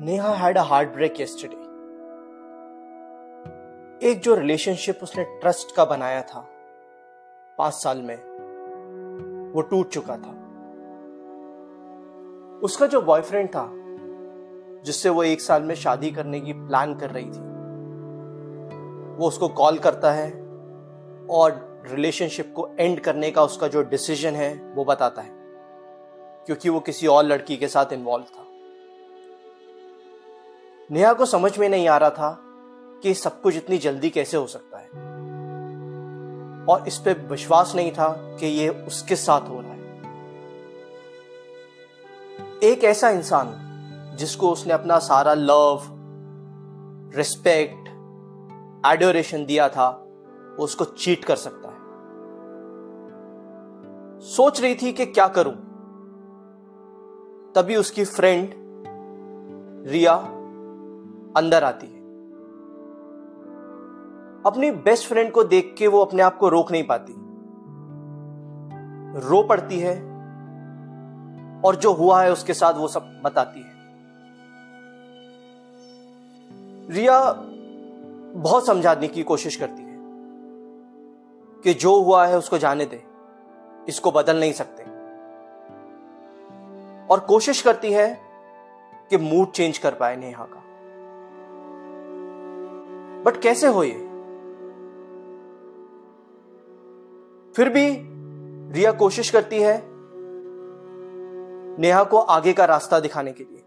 Neha had a heartbreak yesterday एक जो relationship उसने ट्रस्ट का बनाया था, पाँच साल में, वो टूट चुका था। उसका जो बॉयफ्रेंड था, जिससे वो एक साल में शादी करने की प्लान कर रही थी, वो उसको कॉल करता है और रिलेशनशिप को एंड करने का उसका जो डिसीज़न है, वो बताता है, क्योंकि वो किसी और लड़की के साथ इन्वॉल्व था। नेहा को समझ में नहीं आ रहा था कि सब कुछ इतनी जल्दी कैसे हो सकता है। और इस पर विश्वास नहीं था कि ये उसके साथ हो रहा है। एक ऐसा इंसान जिसको उसने अपना सारा लव रिस्पेक्ट एडोरेशन दिया था, वो उसको चीट कर सकता है। सोच रही थी कि क्या करूँ। तभी उसकी फ्रेंड रिया अंदर आती है। अपनी बेस्ट फ्रेंड को देख के वो अपने आप को रोक नहीं पाती। रो पड़ती है और जो हुआ है उसके साथ वो सब बताती है। रिया बहुत समझाने की कोशिश करती है कि जो हुआ है उसको जाने दे, इसको बदल नहीं सकते। और कोशिश करती है कि मूड चेंज कर पाए नेहा का। बट कैसे हो ये? फिर भी रिया कोशिश करती है नेहा को आगे का रास्ता दिखाने के लिए।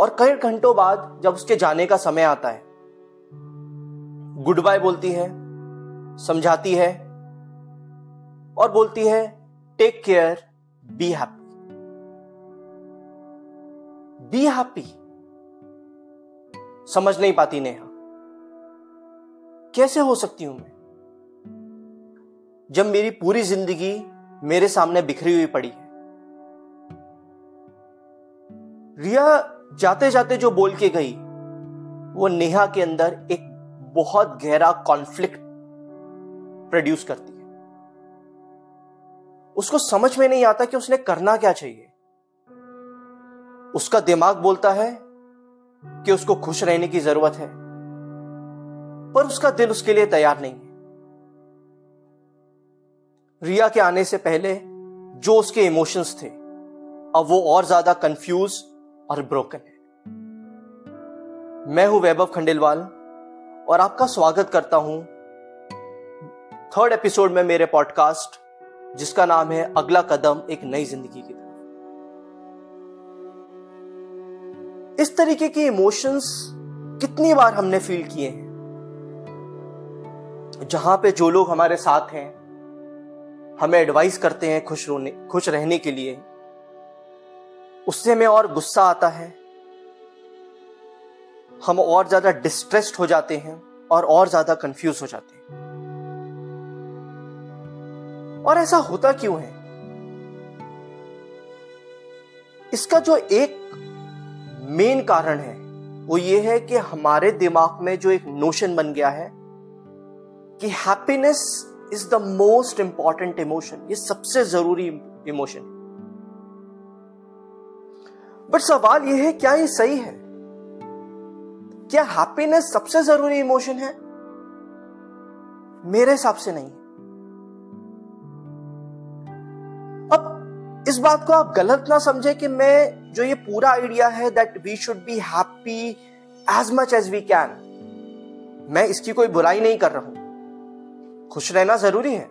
और कई घंटों बाद जब उसके जाने का समय आता है गुड बाय बोलती है, समझाती है और बोलती है take care be happy be happy समझ नहीं पाती नेहा। कैसे हो सकती हूँ मैं? जब मेरी पूरी ज़िंदगी मेरे सामने बिखरी हुई पड़ी है। रिया जाते जाते जो बोल के गई, वो नेहा के अंदर एक बहुत गहरा कॉन्फ्लिक्ट प्रोड्यूस करती है। उसको समझ में नहीं आता कि उसने करना क्या चाहिए। उसका दिमाग बोलता है कि उसको खुश रहने की ज़रूरत है। पर उसका दिल उसके लिए तैयार नहीं है। रिया के आने से पहले जो उसके इमोशंस थे, अब वो और ज़्यादा कंफ्यूज और ब्रोकन है। मैं हूँ वैभव खंडेलवाल और आपका स्वागत करता हूँ थर्ड एपिसोड में मेरे पॉडकास्ट जिसका नाम है अगला कदम एक नई ज़िंदगी की तरफ़। इस तरीके के इमोशंस कितनी बार हमने फील किए हैं? जहाँ पे जो लोग हमारे साथ हैं, हमें एडवाइस करते हैं खुश रोने, खुश रहने के लिए, उससे हमें और गुस्सा आता है। हम और ज़्यादा डिस्ट्रेस्ड हो जाते हैं और और ज़्यादा कंफ्यूज हो जाते हैं। और ऐसा होता क्यों है? इसका जो एक मेन कारण है, वो ये है कि हमारे दिमाग में जो एक नोशन बन गया है, कि happiness is the most important emotion ये सबसे ज़रूरी इमोशन बट सवाल यह है, क्या ये सही है? क्या हैप्पीनेस सबसे ज़रूरी इमोशन है? मेरे हिसाब से नहीं। अब इस बात को आप गलत ना समझे कि मैं जो ये पूरा आइडिया है that we should be happy as much as we can मैं इसकी कोई बुराई नहीं कर रहा हूँ। खुश रहना ज़रूरी है।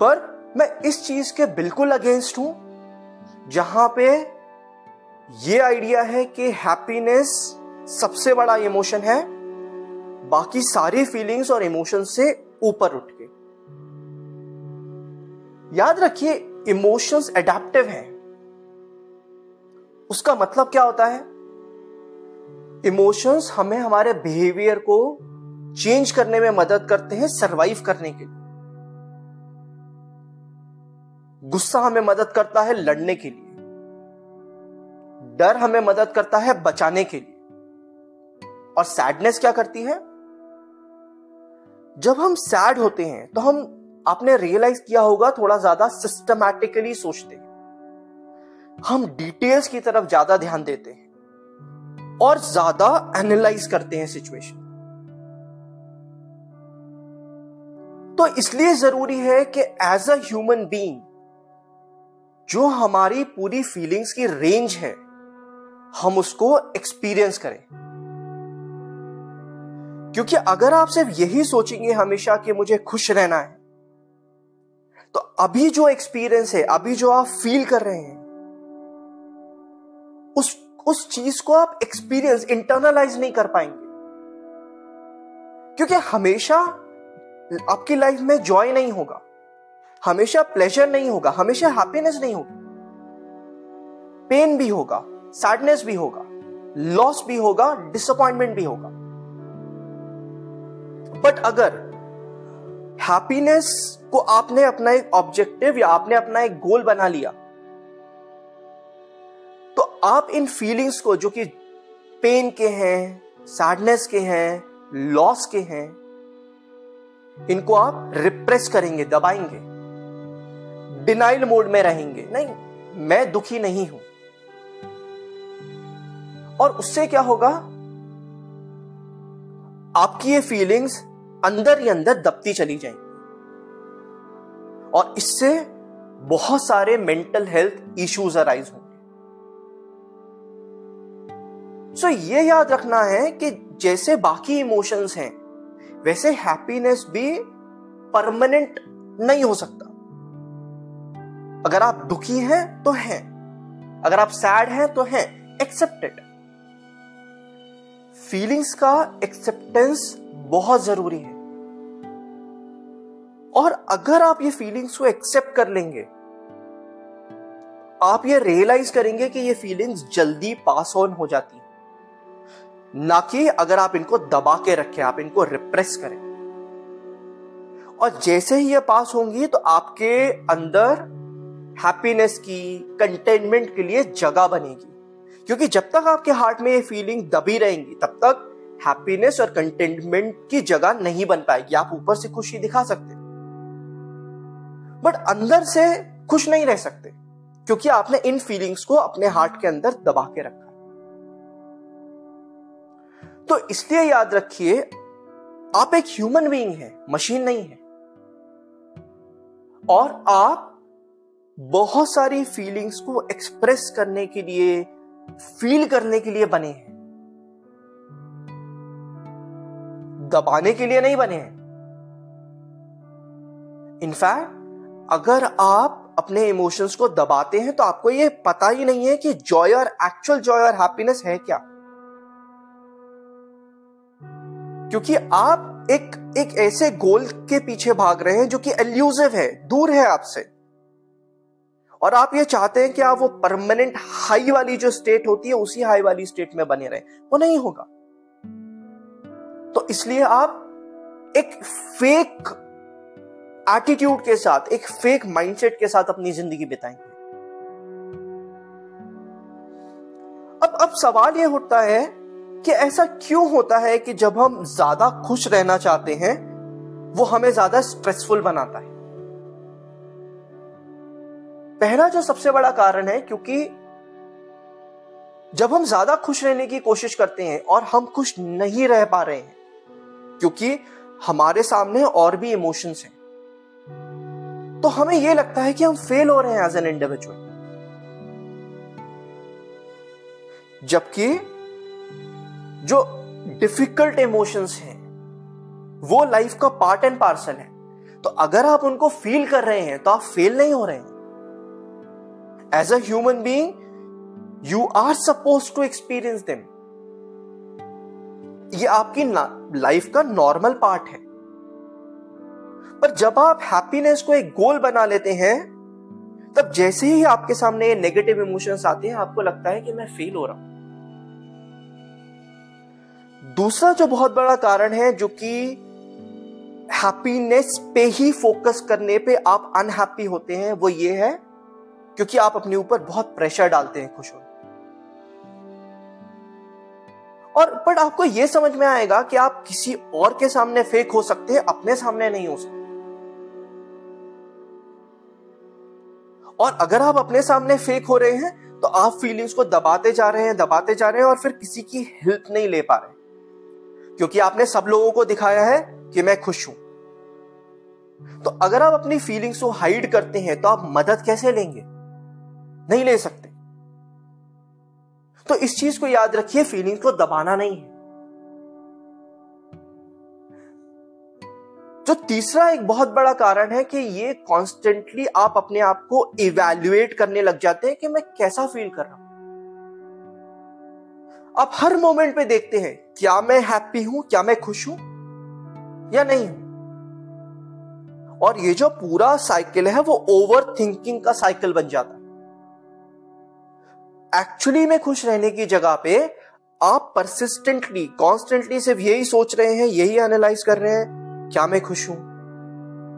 पर मैं इस चीज़ के बिल्कुल अगेंस्ट हूँ, जहाँ पे ये आइडिया है कि हैप्पीनेस सबसे बड़ा इमोशन है, बाकी सारी फीलिंग्स और इमोशन से ऊपर उठ के। याद रखिए इमोशंस एडेप्टिव हैं। उसका मतलब क्या होता है? इमोशंस हमें हमारे बिहेवियर को चेंज करने में मदद करते हैं सरवाइव करने के लिए। गुस्सा हमें मदद करता है लड़ने के लिए। डर हमें मदद करता है बचाने के लिए। और सैडनेस क्या करती है? जब हम सैड होते हैं तो हम आपने रियलाइज़ किया होगा, थोड़ा ज़्यादा सिस्टमैटिकली सोचते हैं। हम डिटेल्स की तरफ़ ज़्यादा ध्यान देते हैं और ज़्यादा एनालाइज करते हैं सिचुएशन तो इसलिए ज़रूरी है कि एज अ ह्यूमन बीइंग जो हमारी पूरी फीलिंग्स की रेंज है, हम उसको एक्सपीरियंस करें। क्योंकि अगर आप सिर्फ़ यही सोचेंगे हमेशा कि मुझे खुश रहना है तो अभी जो एक्सपीरियंस है, अभी जो आप फील कर रहे हैं उस उस चीज़ को आप एक्सपीरियंस इंटरनलाइज नहीं कर पाएँगे। क्योंकि हमेशा आपकी लाइफ में जॉय नहीं होगा। हमेशा प्लेजर नहीं होगा। हमेशा हैप्पीनेस नहीं होगी। पेन भी होगा सैडनेस भी होगा लॉस भी होगा डिसअपॉइंटमेंट भी होगा। बट अगर हैप्पीनेस को आपने अपना एक ऑब्जेक्टिव या आपने अपना एक गोल बना लिया आप इन फीलिंग्स को जो कि पेन के हैं सैडनेस के हैं लॉस के हैं, इनको आप रिप्रेस करेंगे, दबाएँगे। डिनाइल मोड में रहेंगे। नहीं, मैं दुखी नहीं हूँ। और उससे क्या होगा? आपकी ये फीलिंग्स अंदर ही अंदर दबती चली जाएँगी। और इससे बहुत सारे मेंटल हेल्थ इश्यूज़ अराइज होंगे। सो so, ये याद रखना है कि जैसे बाकी इमोशंस हैं वैसे हैप्पीनेस भी परमानेंट नहीं हो सकता। अगर आप दुखी हैं तो हैं। अगर आप सैड हैं तो हैं। एक्सेप्टेड फीलिंग्स का एक्सेप्टेंस बहुत ज़रूरी है। और अगर आप ये फीलिंग्स को एक्सेप्ट कर लेंगे आप ये रियलाइज़ करेंगे कि ये फीलिंग्स जल्दी पास ऑन हो जाती है। ना कि अगर आप इनको दबा के रखें, आप इनको रिप्रेस करें। और जैसे ही ये पास होंगी तो आपके अंदर हैप्पीनेस की कंटेनमेंट के लिए जगह बनेगी। क्योंकि जब तक आपके हार्ट में ये फीलिंग दबी रहेंगी, तब तक हैप्पीनेस और कंटेनमेंट की जगह नहीं बन पाएगी। आप ऊपर से खुशी दिखा सकते बट अंदर से खुश नहीं रह सकते, क्योंकि आपने इन फीलिंग्स को अपने हार्ट के अंदर दबा के रखा। तो इसलिए याद रखिए, आप एक ह्यूमन बीइंग है मशीन नहीं है। और आप बहुत सारी फीलिंग्स को एक्सप्रेस करने के लिए फील करने के लिए बने हैं। दबाने के लिए नहीं बने हैं। इनफैक्ट अगर आप अपने इमोशंस को दबाते हैं तो आपको यह पता ही नहीं है कि जॉय और एक्चुअल जॉय और हैप्पीनेस है क्या। क्योंकि आप एक एक ऐसे गोल के पीछे भाग रहे हैं जो कि एल्यूजिव है, दूर है आपसे। और आप ये चाहते हैं कि आप वो परमानेंट हाई वाली जो स्टेट होती है, उसी हाई वाली स्टेट में बने रहे। वो नहीं होगा। तो इसलिए आप एक फेक एटीट्यूड के साथ, एक फेक माइंडसेट के साथ अपनी ज़िंदगी बिताएँगे। अब अब सवाल यह उठता है कि ऐसा क्यों होता है कि जब हम ज़्यादा खुश रहना चाहते हैं, वो हमें ज़्यादा स्ट्रेसफुल बनाता है? पहला जो सबसे बड़ा कारण है, क्योंकि जब हम ज़्यादा खुश रहने की कोशिश करते हैं और हम खुश नहीं रह पा रहे हैं, क्योंकि हमारे सामने और भी इमोशंस हैं तो हमें यह लगता है कि हम फेल हो रहे हैं एज एन इंडिविजुअल जबकि जो डिफ़िकल्ट इमोशंस हैं, वो लाइफ का पार्ट एंड पार्सल है। तो अगर आप उनको फील कर रहे हैं तो आप फेल नहीं हो रहे हैं। As a human being you are suppose to experience them ये आपकी लाइफ का नॉर्मल पार्ट है। पर जब आप हैप्पीनेस को एक गोल बना लेते हैं, तब जैसे ही आपके सामने ये नेगेटिव इमोशंस आते हैं, आपको लगता है कि मैं फेल हो रहा हूँ। दूसरा जो बहुत बड़ा कारण है, जो कि हैप्पीनेस पे ही फोकस करने पे आप अनहैप्पी होते हैं, वो ये है, क्योंकि आप अपने ऊपर बहुत प्रेशर डालते हैं खुश होने। और बट आपको यह समझ में आएगा कि आप किसी और के सामने फेक हो सकते हैं, अपने सामने नहीं हो सकते। और अगर आप अपने सामने फेक हो रहे हैं तो आप फीलिंग्स को दबाते जा रहे हैं, दबाते जा रहे हैं और फिर किसी की हेल्प नहीं ले पा रहे क्योंकि आपने सब लोगों को दिखाया है कि मैं खुश हूँ। तो अगर आप अपनी फीलिंग्स को हाइड करते हैं तो आप मदद कैसे लेंगे? नहीं ले सकते। तो इस चीज़ को याद रखिए फीलिंग्स को दबाना नहीं है। जो तीसरा एक बहुत बड़ा कारण है कि ये कॉन्स्टेंटली आप अपने आप को इवेल्युएट करने लग जाते हैं कि मैं कैसा फील कर रहा हूँ। आप हर मोमेंट पे देखते हैं, क्या मैं हैप्पी हूँ, क्या मैं खुश हूँ, या नहीं हूँ? और ये जो पूरा साइकिल है, वो ओवर थिंकिंग का साइकिल बन जाता है। एक्चुअली में खुश रहने की जगह पे आप परसिस्टेंटली कॉन्स्टेंटली सिर्फ़ यही सोच रहे हैं, यही एनालाइज कर रहे हैं, क्या मैं खुश हूँ,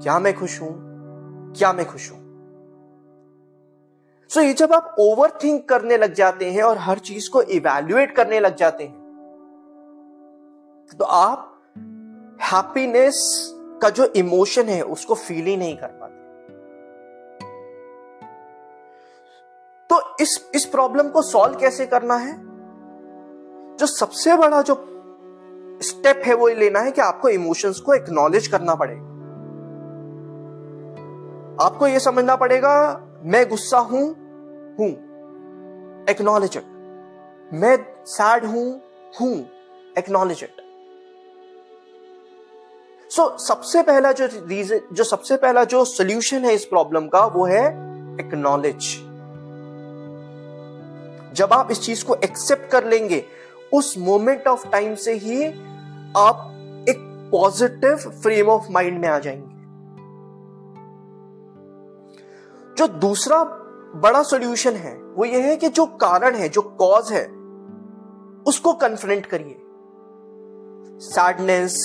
क्या मैं खुश हूँ, क्या मैं खुश हूँ? सो ये जब आप ओवर थिंक करने लग जाते हैं और हर चीज़ को इवेल्युएट करने लग जाते हैं तो आप हैप्पीनेस का जो इमोशन है, उसको फील ही नहीं कर पाते। तो इस इस प्रॉब्लम को सॉल्व कैसे करना है? जो सबसे बड़ा जो स्टेप है वो ये लेना है कि आपको इमोशंस को एक्नॉलेज करना पड़ेगा। आपको यह समझना पड़ेगा, मैं गुस्सा हूँ हूँ। एक्नॉलेज इट मैं सैड हूँ हूँ। एक्नॉलेज इट सो सबसे पहला जो रीजन जो सबसे पहला जो सोल्यूशन है इस प्रॉब्लम का, वो है एक्नॉलेज जब आप इस चीज़ को एक्सेप्ट कर लेंगे, उस मोमेंट ऑफ़ टाइम से ही आप एक पॉजिटिव फ्रेम ऑफ़ माइंड में आ जाएँगे। जो दूसरा बड़ा सोल्यूशन है, वो ये है कि जो कारण है, जो कॉज है, उसको कन्फ्रंट करिए। Sadness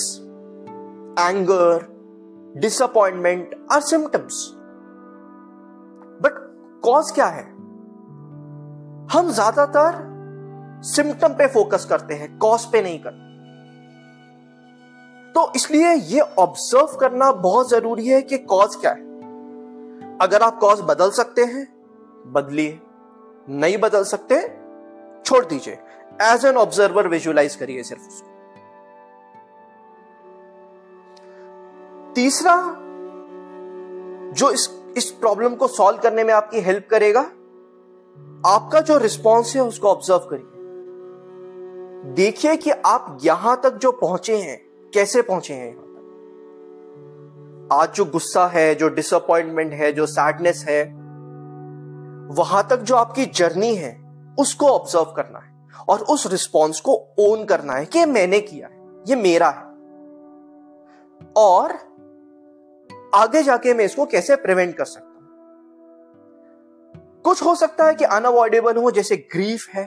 anger disappointment are symptoms but cause क्या है? हम ज़्यादातर सिम्टम पे फोकस करते हैं कॉज पे नहीं करते। तो इसलिए ये ऑब्ज़र्व करना बहुत ज़रूरी है कि कॉज क्या है। अगर आप कॉज बदल सकते हैं, बदलिए। नहीं बदल सकते, छोड़ दीजिए। एज एन ऑब्जर्वर विजुअलाइज करिए सिर्फ़ उसको। तीसरा, जो इस इस प्रॉब्लम को सॉल्व करने में आपकी हेल्प करेगा, आपका जो रिस्पॉन्स है, उसको ऑब्ज़र्व करिए। देखिए कि आप यहाँ तक जो पहुँचे हैं, कैसे पहुँचे हैं? आज जो गुस्सा है, जो डिसअपॉइंटमेंट है, जो सैडनेस है, वहाँ तक जो आपकी जर्नी है, उसको ऑब्ज़र्व करना है और उस रिस्पॉन्स को ओन करना है कि मैंने किया है, ये मेरा है। और आगे जाके मैं इसको कैसे प्रिवेंट कर सकता हूँ? कुछ हो सकता है कि अनअवॉइडेबल हो, जैसे ग्रीफ है।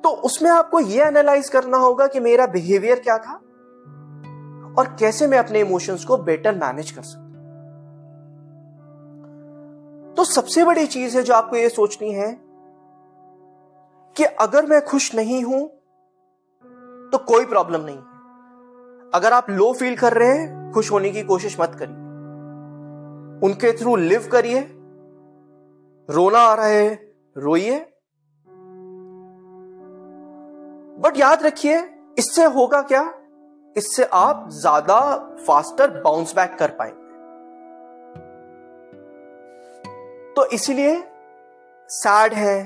तो उसमें आपको यह एनालाइज करना होगा कि मेरा बिहेवियर क्या था? और कैसे मैं अपने इमोशंस को बेटर मैनेज कर सकता तो सबसे बड़ी चीज़ है जो आपको यह सोचनी है कि अगर मैं खुश नहीं हूँ तो कोई प्रॉब्लम नहीं है। अगर आप लो फील कर रहे हैं, खुश होने की कोशिश मत करिए। उनके थ्रू लिव करिए। रोना आ रहा है, रोइए। बट याद रखिए, इससे होगा क्या? इससे आप ज़्यादा फास्टर बाउंस बैक कर पाएँगे। तो इसीलिए सैड है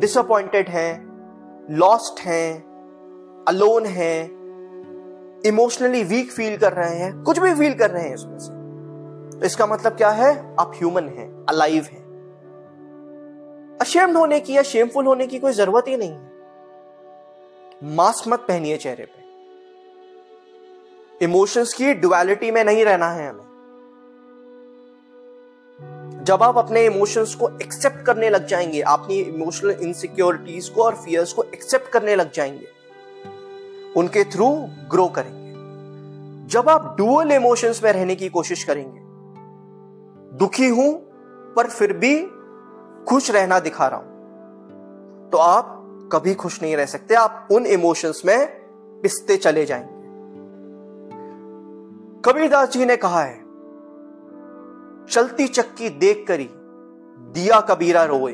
डिसअपॉइंटेड है लॉस्ट है अलोन है इमोशनली वीक फील कर रहे हैं, कुछ भी फील कर रहे हैं इसमें से। तो इसका मतलब क्या है? आप ह्यूमन हैं अलाइव हैं। अशेम्ड होने की या शेमफुल होने की कोई ज़रूरत ही नहीं है। मास्क मत पहनिए चेहरे पे। इमोशंस की डुअलिटी में नहीं रहना है हमें। जब आप अपने इमोशंस को एक्सेप्ट करने लग जाएँगे, अपनी इमोशनल इनसिक्योरिटीज को और फियर्स को एक्सेप्ट करने लग जाएँगे, उनके थ्रू ग्रो करेंगे। जब आप डुअल इमोशंस में रहने की कोशिश करेंगे, दुखी हूँ, पर फिर भी खुश रहना दिखा रहा हूँ तो आप कभी खुश नहीं रह सकते। आप उन इमोशंस में पिसते चले जाएँगे। कबीरदास जी ने कहा है, चलती चक्की देख करी दिया कबीरा रोए।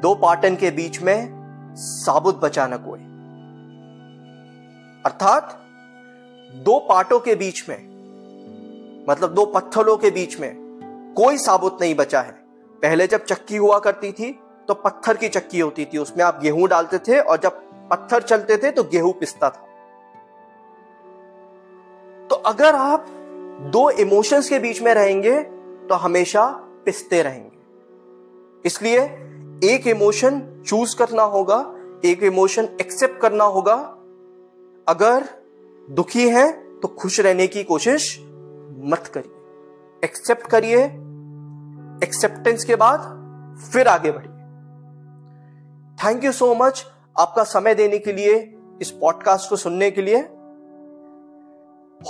दो पाटन के बीच में साबुत बचा न कोई अर्थात, दो पाटों के बीच में मतलब दो पत्थरों के बीच में कोई साबुत नहीं बचा है। पहले जब चक्की हुआ करती थी तो पत्थर की चक्की होती थी। उसमें आप गेहूँ डालते थे और जब पत्थर चलते थे तो गेहूँ पिसता था। तो अगर आप दो इमोशंस के बीच में रहेंगे तो हमेशा पिसते रहेंगे। इसलिए एक इमोशन चूज़ करना होगा, एक इमोशन एक्सेप्ट करना होगा। अगर दुखी है तो खुश रहने की कोशिश मत करिए। एक्सेप्ट करिए। एक्सेप्टेंस के बाद फिर आगे बढ़िए। थैंक यू सो मच आपका समय देने के लिए, इस पॉडकास्ट को सुनने के लिए।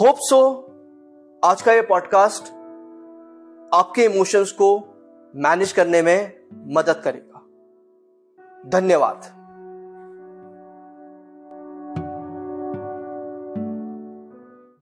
होप सो आज का ये पॉडकास्ट आपके इमोशंस को मैनेज करने में मदद करेगा। धन्यवाद।